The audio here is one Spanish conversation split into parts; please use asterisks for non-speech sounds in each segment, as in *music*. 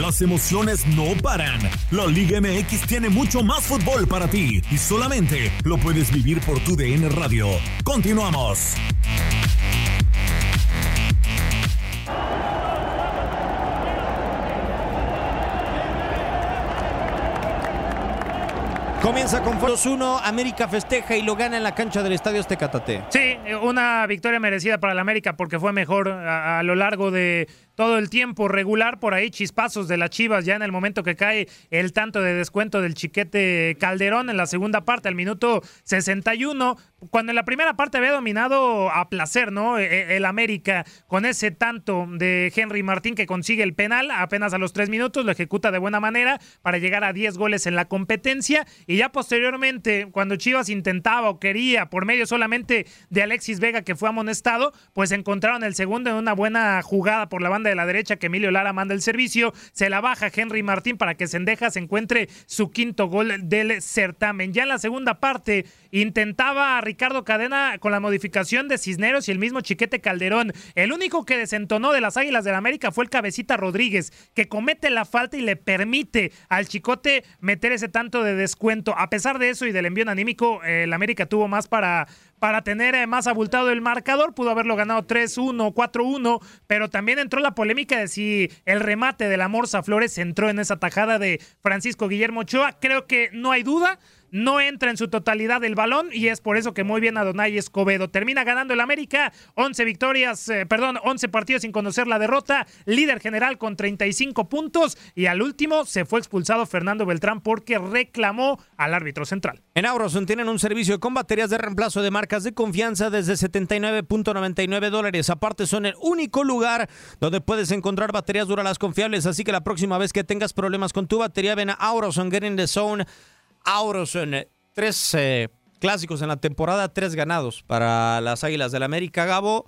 Las emociones no paran. La Liga MX tiene mucho más fútbol para ti y solamente lo puedes vivir por tu DN Radio. Continuamos. Comienza con 2-1, América festeja y lo gana en la cancha del Estadio Aztecatate. Sí, una victoria merecida para el América porque fue mejor a, a lo largo de todo el tiempo regular, por ahí chispazos de las Chivas ya en el momento que cae el tanto de descuento del chiquete Calderón en la segunda parte, al minuto 61, cuando en la primera parte había dominado a placer, ¿no? E, e, el América con ese tanto de Henry Martín que consigue el penal apenas a los tres minutos, lo ejecuta de buena manera para llegar a 10 goles en la competencia y ya posteriormente cuando Chivas intentaba o quería por medio solamente de Alexis Vega que fue amonestado, pues encontraron el segundo en una buena jugada por la banda de la derecha que Emilio Lara manda el servicio, se la baja Henry Martín para que Sendejas encuentre su quinto gol del certamen. Ya en la segunda parte intentaba Ricardo Cadena con la modificación de Cisneros y el mismo Chiquete Calderón. El único que desentonó de las Águilas del la América fue el cabecita Rodríguez, que comete la falta y le permite al Chicote meter ese tanto de descuento. A pesar de eso y del envío anímico, el América tuvo más para para tener eh, más abultado el marcador. Pudo haberlo ganado 3-1, 4-1, pero también entró la polémica de si el remate de la Morsa Flores entró en esa tajada de Francisco Guillermo Ochoa. Creo que no hay duda no entra en su totalidad el balón y es por eso que muy bien Adonai Escobedo. Termina ganando el América, 11 victorias, eh, perdón, 11 partidos sin conocer la derrota, líder general con 35 puntos y al último se fue expulsado Fernando Beltrán porque reclamó al árbitro central. En Auroson tienen un servicio con baterías de reemplazo de marcas de confianza desde 79.99 dólares. Aparte son el único lugar donde puedes encontrar baterías duradas confiables, así que la próxima vez que tengas problemas con tu batería ven a Auroson, get in the zone Auroson. Tres eh, clásicos en la temporada, tres ganados para las Águilas del la América. Gabo,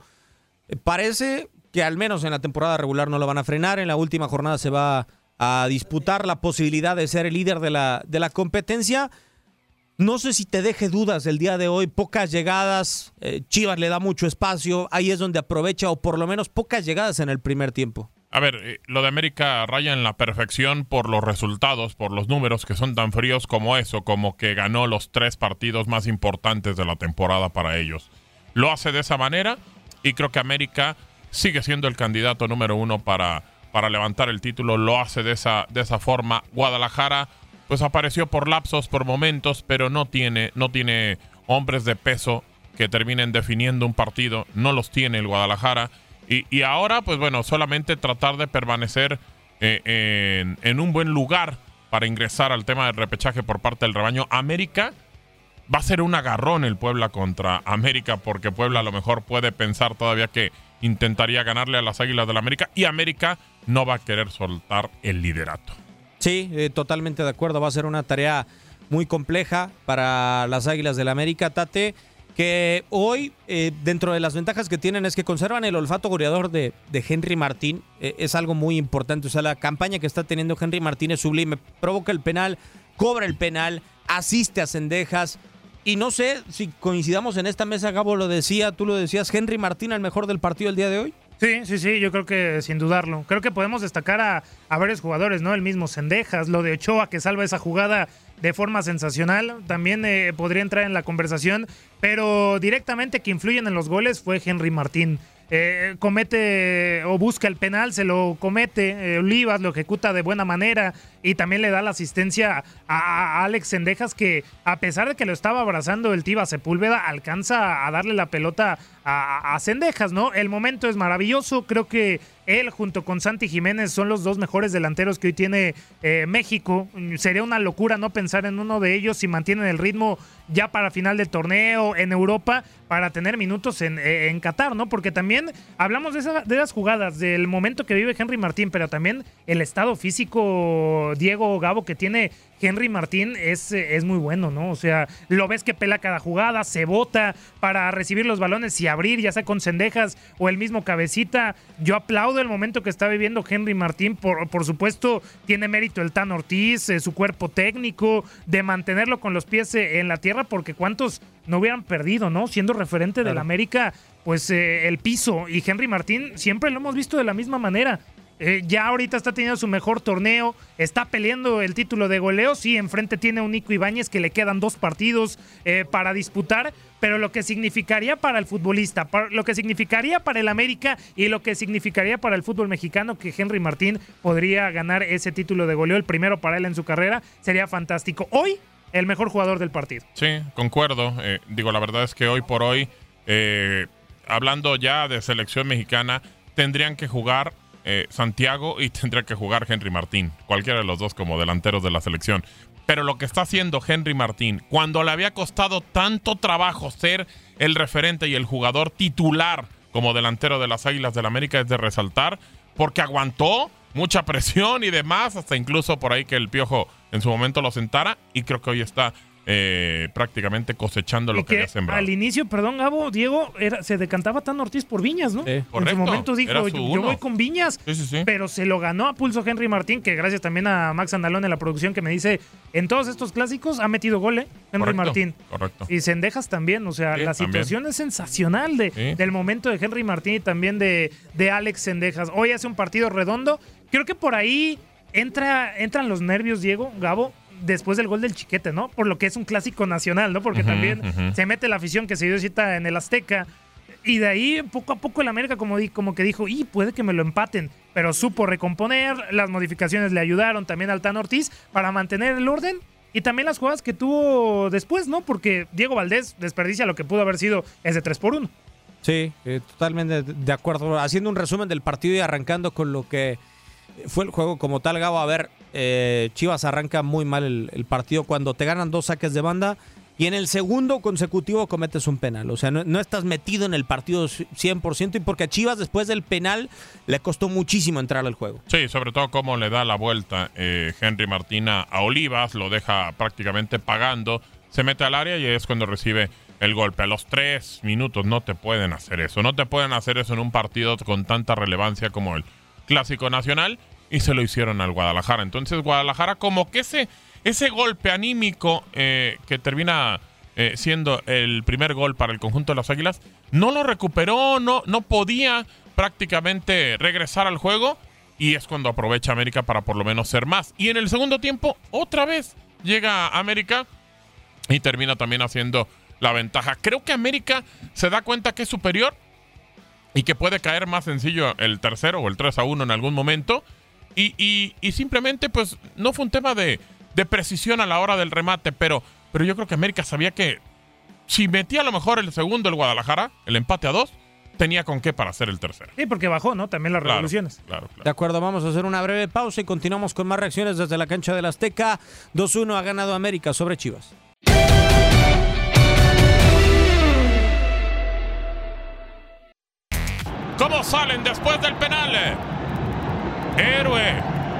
eh, parece que al menos en la temporada regular no lo van a frenar. En la última jornada se va a disputar la posibilidad de ser el líder de la, de la competencia. No sé si te deje dudas el día de hoy, pocas llegadas, eh, Chivas le da mucho espacio, ahí es donde aprovecha o por lo menos pocas llegadas en el primer tiempo. A ver, eh, lo de América raya en la perfección por los resultados, por los números que son tan fríos como eso, como que ganó los tres partidos más importantes de la temporada para ellos. Lo hace de esa manera y creo que América sigue siendo el candidato número uno para, para levantar el título, lo hace de esa, de esa forma. Guadalajara pues apareció por lapsos, por momentos, pero no tiene, no tiene hombres de peso que terminen definiendo un partido, no los tiene el Guadalajara y, ahora, pues bueno, solamente tratar de permanecer eh, en, un buen lugar para ingresar al tema del repechaje por parte del rebaño. América va a ser un agarrón el Puebla contra América, porque Puebla a lo mejor puede pensar todavía que intentaría ganarle a las Águilas del América y América no va a querer soltar el liderato. Sí, eh, totalmente de acuerdo. Va a ser una tarea muy compleja para las Águilas del América, Tate que hoy, eh, dentro de las ventajas que tienen, es que conservan el olfato goleador de, Henry Martín. Eh, es algo muy importante. O sea, la campaña que está teniendo Henry Martín es sublime. Provoca el penal, cobra el penal, asiste a Cendejas. Y no sé si coincidamos en esta mesa, Gabo lo decía, tú lo decías, Henry Martín el mejor del partido el día de hoy. Sí, sí, sí, yo creo que sin dudarlo. Creo que podemos destacar a, a varios jugadores, ¿no? El mismo Cendejas, lo de Ochoa que salva esa jugada de forma sensacional. También eh, podría entrar en la conversación, pero directamente que influyen en los goles fue Henry Martín. Eh, comete o busca el penal, se lo comete, eh, Olivas lo ejecuta de buena manera y también le da la asistencia a, Alex Sendejas que a pesar de que lo estaba abrazando el Tiba Sepúlveda, alcanza a darle la pelota a, a Sendejas, ¿no? El momento es maravilloso, creo que él junto con Santi Jiménez son los dos mejores delanteros que hoy tiene eh, México. Sería una locura no pensar en uno de ellos si mantienen el ritmo ya para final del torneo en Europa para tener minutos en, eh, en Qatar, ¿no? Porque también hablamos de, esas de las jugadas, del momento que vive Henry Martín, pero también el estado físico Diego Gabo que tiene Henry Martín es, es muy bueno, ¿no? O sea, lo ves que pela cada jugada, se bota para recibir los balones y abrir, ya sea con cendejas o el mismo cabecita. Yo aplaudo el momento que está viviendo Henry Martín. Por, por supuesto, tiene mérito el Tan Ortiz, eh, su cuerpo técnico, de mantenerlo con los pies eh, en la tierra, porque cuántos no hubieran perdido, ¿no? Siendo referente del América, pues eh, el piso. Y Henry Martín siempre lo hemos visto de la misma manera eh, ya ahorita está teniendo su mejor torneo, está peleando el título de goleo, sí, enfrente tiene un Nico Ibáñez que le quedan dos partidos eh, para disputar, pero lo que significaría para el futbolista, lo que significaría para el América y lo que significaría para el fútbol mexicano que Henry Martín podría ganar ese título de goleo, el primero para él en su carrera, sería fantástico. Hoy, el mejor jugador del partido. Sí, concuerdo. Eh, digo, la verdad es que hoy por hoy, hablando ya de selección mexicana, tendrían que jugar eh, Santiago y *laughs* tendría que jugar Henry Martín, cualquiera de los dos como delanteros de la selección. Pero lo que está haciendo Henry Martín, cuando le había costado tanto trabajo ser el referente y el jugador titular como delantero de las Águilas del América, es de resaltar, porque aguantó mucha *laughs* presión y demás, hasta incluso por ahí que el Piojo en su momento lo sentara, y creo que hoy está eh, prácticamente cosechando lo que, había sembrado. Al inicio, perdón, Gabo, Diego, era, se decantaba tan Ortiz por Viñas, ¿no? en su momento dijo, yo, voy con Viñas, pero se lo ganó a pulso Henry Martín, que gracias también a Max Andalón en la producción que me dice, en todos estos clásicos ha metido gol, ¿eh? Henry Martín. Correcto. Y Sendejas también, o sea, la situación es sensacional de, del momento de Henry Martín y también de, de Alex Sendejas. Hoy hace un partido redondo, creo que por ahí entra, entran los nervios, Diego, Gabo, después del gol del Chiquete, ¿no? Por lo que es un clásico nacional, ¿no? Porque también se mete la afición que se dio cita en el Azteca. Y de ahí, poco a poco, el América como, como que dijo, y puede que me lo empaten. Pero supo recomponer, las modificaciones le ayudaron también al Tan Ortiz para mantener el orden. Y también las jugadas que tuvo después, ¿no? Porque Diego Valdés desperdicia lo que pudo haber sido ese 3 por 1 Sí, eh, totalmente de acuerdo. Haciendo un resumen del partido y arrancando con lo que fue el juego como tal, Gabo. A ver, eh, Chivas arranca muy mal el, partido cuando te ganan dos saques de banda y en el segundo consecutivo cometes un penal. O sea, no, estás metido en el partido 100% y porque a Chivas después del penal le costó muchísimo entrar al juego. Sí, sobre todo cómo le da la vuelta eh, Henry Martina a Olivas, lo deja prácticamente pagando, se mete al área y es cuando recibe el golpe. A los tres minutos no te pueden hacer eso. No te pueden hacer eso en un partido con tanta relevancia como el Clásico Nacional y se lo hicieron al Guadalajara. Entonces Guadalajara como que ese, ese golpe anímico eh, que termina eh, siendo el primer gol para el conjunto de las Águilas, no lo recuperó, no, no podía prácticamente regresar al juego y es cuando aprovecha América para por lo menos ser más. Y en el segundo tiempo otra vez llega América y termina también haciendo la ventaja. Creo que América se da cuenta que es superior y que puede caer más sencillo el tercero o el 3 a 1 en algún momento. Y, simplemente, pues, no fue un tema de, precisión a la hora del remate, pero, pero yo creo que América sabía que si metía a lo mejor el segundo el Guadalajara, el empate a dos, tenía con qué para hacer el tercero. Sí, porque bajó, ¿no? También las revoluciones. Claro, De acuerdo, vamos a hacer una breve pausa y continuamos con más reacciones desde la cancha del Azteca. 2-1 ha ganado América sobre Chivas. ¿Cómo salen después del penal? Héroe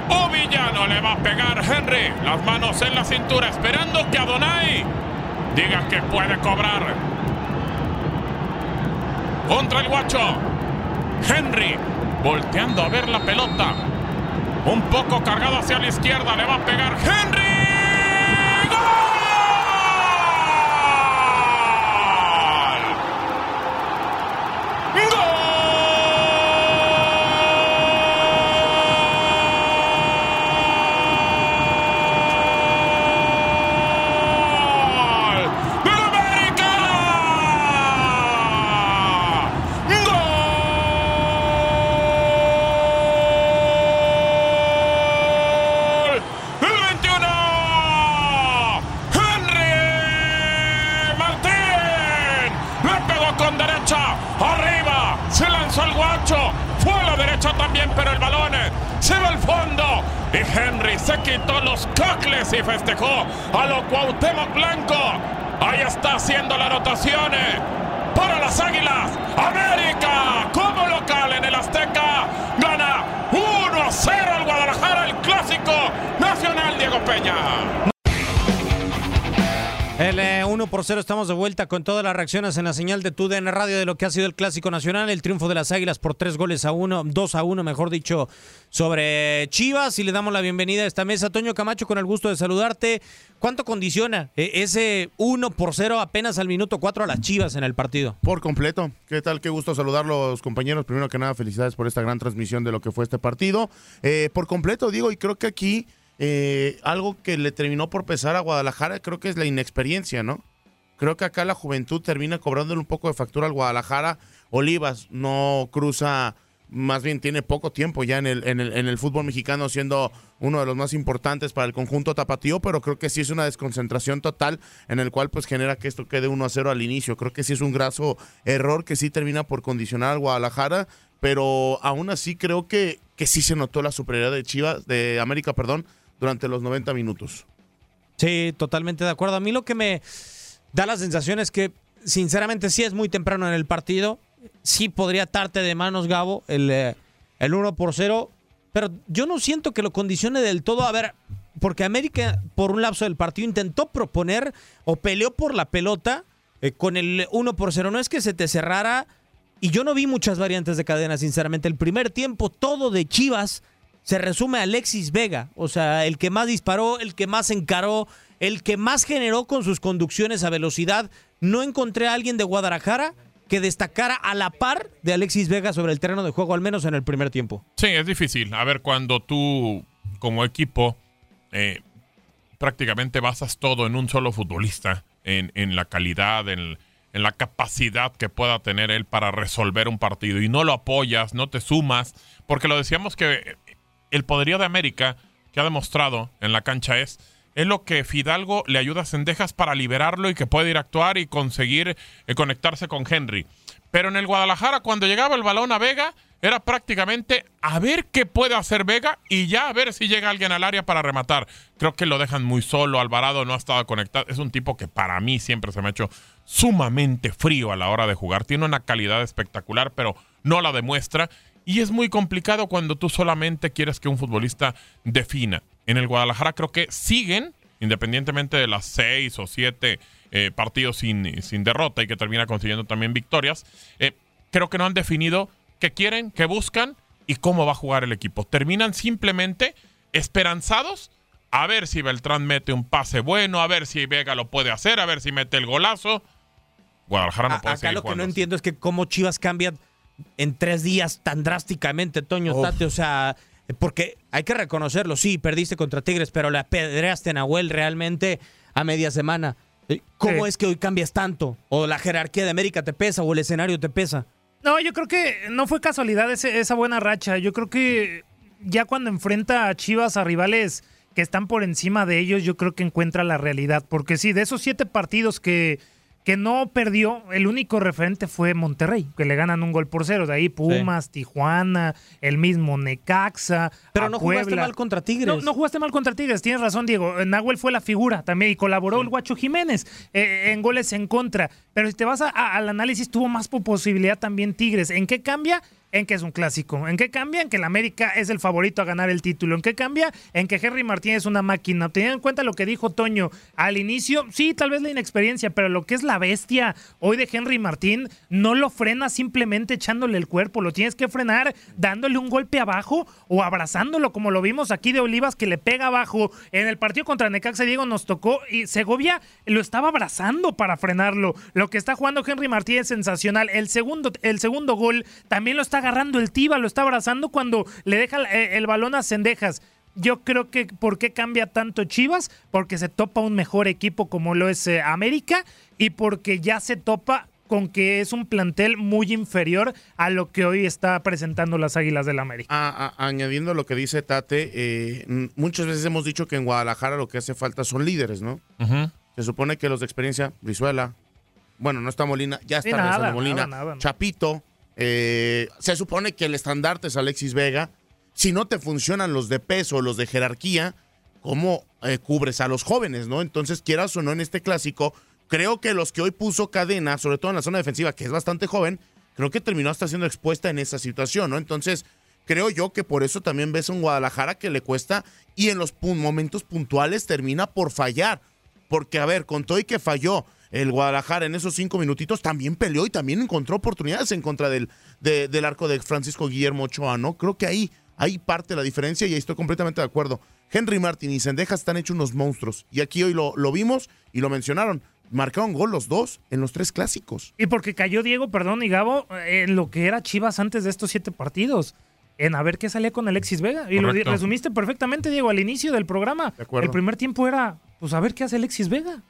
o villano le va a pegar Henry. Las manos en la cintura esperando que Adonai diga que puede cobrar. Contra el guacho. Henry volteando a ver la pelota. Un poco cargado hacia la izquierda. Le va a pegar Henry. Haciendo 1 por 0 estamos de vuelta con todas las reacciones en la señal de TUDN Radio de lo que ha sido el Clásico Nacional, el triunfo de las Águilas por tres goles a uno, dos a uno, mejor dicho, sobre Chivas. Y le damos la bienvenida a esta mesa. Toño Camacho, con el gusto de saludarte. ¿Cuánto condiciona eh, ese 1 por 0 apenas al minuto 4 a las Chivas en el partido? Por completo. ¿Qué tal? Qué gusto saludarlos, compañeros. Primero que nada, felicidades por esta gran transmisión de lo que fue este partido. Eh, por completo, digo, y creo que aquí eh, algo que le terminó por pesar a Guadalajara creo que es la inexperiencia, ¿no? Creo que acá la juventud termina cobrándole un poco de factura al Guadalajara. Olivas no cruza, más bien tiene poco tiempo ya en el, en el, en el fútbol mexicano siendo uno de los más importantes para el conjunto tapatío, pero creo que sí es una desconcentración total en el cual pues genera que esto quede 1 a 0 al inicio. Creo que sí es un graso error que sí termina por condicionar al Guadalajara, pero aún así creo que, que sí se notó la superioridad de Chivas, de América, perdón, durante los 90 minutos. Sí, totalmente de acuerdo. A mí lo que me da la sensación es que, sinceramente, sí es muy temprano en el partido. Sí podría atarte de manos, Gabo, el, eh, el 1 por 0. Pero yo no siento que lo condicione del todo. A ver, porque América, por un lapso del partido, intentó proponer o peleó por la pelota eh, con el 1 por 0. No es que se te cerrara. Y yo no vi muchas variantes de cadena, sinceramente. El primer tiempo, todo de Chivas se resume a Alexis Vega, o sea, el que más disparó, el que más encaró, el que más generó con sus conducciones a velocidad. No encontré a alguien de Guadalajara que destacara a la par de Alexis Vega sobre el terreno de juego, al menos en el primer tiempo. Sí, es difícil. A ver, cuando tú como equipo eh, prácticamente basas todo en un solo futbolista, en, en la calidad, en, en la capacidad que pueda tener él para resolver un partido y no lo apoyas, no te sumas, porque lo decíamos que el poderío de América que ha demostrado en la cancha es es lo que Fidalgo le ayuda a Sendejas para liberarlo y que puede ir a actuar y conseguir eh, conectarse con Henry. Pero en el Guadalajara, cuando llegaba el balón a Vega, era prácticamente a ver qué puede hacer Vega y ya a ver si llega alguien al área para rematar. Creo que lo dejan muy solo, Alvarado no ha estado conectado. Es un tipo que para mí siempre se me ha hecho sumamente frío a la hora de jugar. Tiene una calidad espectacular, pero no la demuestra. Y es muy complicado cuando tú solamente quieres que un futbolista defina. En el Guadalajara creo que siguen, independientemente de las seis o siete eh, partidos sin, sin, derrota y que termina consiguiendo también victorias, eh, creo que no han definido qué quieren, qué buscan y cómo va a jugar el equipo. Terminan simplemente esperanzados a ver si Beltrán mete un pase bueno, a ver si Vega lo puede hacer, a ver si mete el golazo. Guadalajara no puede Acá lo que no entiendo es que cómo Chivas cambia en tres días tan drásticamente, Toño Tate, o sea, porque hay que reconocerlo, sí, perdiste contra Tigres, pero le apedreaste a Nahuel realmente a media semana. Eh, ¿Cómo sí. es que hoy cambias tanto? ¿O la jerarquía de América te pesa o el escenario te pesa? No, yo creo que no fue casualidad ese, esa buena racha. Yo creo que ya cuando enfrenta a Chivas a rivales que están por encima de ellos, yo creo que encuentra la realidad. Porque sí, de esos siete partidos que, que no perdió, el único referente fue Monterrey, que le ganan un gol por cero. De ahí Pumas, sí. Tijuana, el mismo Necaxa. Pero no Puebla. jugaste mal contra Tigres. No, no, jugaste mal contra Tigres, tienes razón, Diego. Nahuel fue la figura también y colaboró sí. el Guacho Jiménez eh, en goles en contra. Pero si te vas a, a, al análisis, tuvo más posibilidad también Tigres. ¿En qué cambia? En que es un clásico. ¿En qué cambia? En que el América es el favorito a ganar el título. ¿En qué cambia? En que Henry Martínez es una máquina. Teniendo en cuenta lo que dijo Toño al inicio, sí, tal vez la inexperiencia, pero lo que es la bestia hoy de Henry Martín, no lo frena simplemente echándole el cuerpo, lo tienes que frenar dándole un golpe abajo o abrazándolo, como lo vimos aquí de Olivas que le pega abajo. En el partido contra Necaxa Diego nos tocó y Segovia lo estaba abrazando para frenarlo. Lo que está jugando Henry Martín es sensacional. El segundo, el segundo gol también lo está agarrando el Tiba, lo está abrazando cuando le deja el, el balón a Cendejas. Yo creo que ¿por qué cambia tanto Chivas? Porque se topa un mejor equipo como lo es eh, América y porque ya se topa con que es un plantel muy inferior a lo que hoy está presentando las Águilas del América. A, a, añadiendo lo que dice Tate, eh, muchas veces hemos dicho que en Guadalajara lo que hace falta son líderes, ¿no? Uh -huh. Se supone que los de experiencia, Brizuela, bueno, no está Molina, ya está sí, nada, Molina, nada, nada, Chapito, eh, se supone que el estandarte es Alexis Vega. Si no te funcionan los de peso, los de jerarquía, ¿cómo eh, cubres a los jóvenes, no? Entonces, quieras o no en este clásico, creo que los que hoy puso cadena, sobre todo en la zona defensiva, que es bastante joven, creo que terminó hasta siendo expuesta en esa situación, ¿no? Entonces, creo yo que por eso también ves a un Guadalajara que le cuesta y en los momentos puntuales termina por fallar. Porque, a ver, con todo y que falló el Guadalajara en esos cinco minutitos también peleó y también encontró oportunidades en contra del, del arco de Francisco Guillermo Ochoa, ¿no? Creo que ahí, ahí parte la diferencia y ahí estoy completamente de acuerdo. Henry Martin y Sendejas están hechos unos monstruos y aquí hoy lo, lo vimos y lo mencionaron marcaron gol los dos en los tres clásicos. Y porque cayó Diego, perdón, y Gabo, en lo que era Chivas antes de estos siete partidos. En a ver qué salía con Alexis Vega. Y lo resumiste perfectamente, Diego, al inicio del programa. El primer tiempo era, pues a ver qué hace Alexis Vega.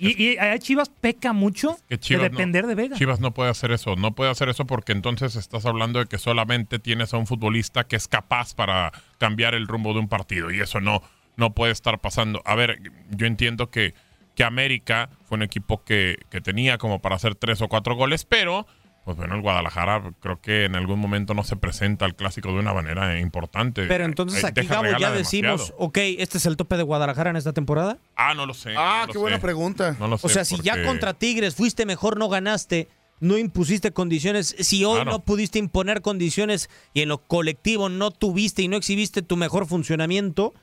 Y, a Chivas peca mucho de depender de Vega. Chivas no puede hacer eso. No puede hacer eso porque entonces estás hablando de que solamente tienes a un futbolista que es capaz para cambiar el rumbo de un partido. Y eso no, no puede estar pasando. A ver, yo entiendo que que América fue un equipo que, tenía como para hacer tres o cuatro goles, pero pues bueno, el Guadalajara creo que en algún momento no se presenta al clásico de una manera importante. Pero entonces eh, aquí, Gabo, ya decimos, ok, ¿este es el tope de Guadalajara en esta temporada? Ah, no lo sé. Ah, qué buena pregunta. o sea, si ya contra Tigres fuiste mejor, no ganaste, no impusiste condiciones, si hoy no pudiste imponer condiciones y en lo colectivo no tuviste y no exhibiste tu mejor funcionamiento,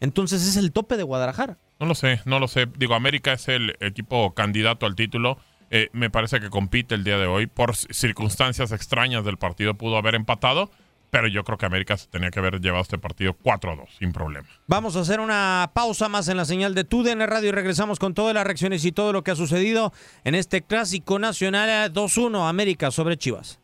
entonces es el tope de Guadalajara. No lo sé, no lo sé. Digo, América es el equipo candidato al título. Eh, me parece que compite el día de hoy. Por circunstancias extrañas del partido pudo haber empatado, pero yo creo que América se tenía que haber llevado este partido 4-2, sin problema. Vamos a hacer una pausa más en la señal de TUDN Radio y regresamos con todas las reacciones y todo lo que ha sucedido en este clásico nacional 2-1 América sobre Chivas.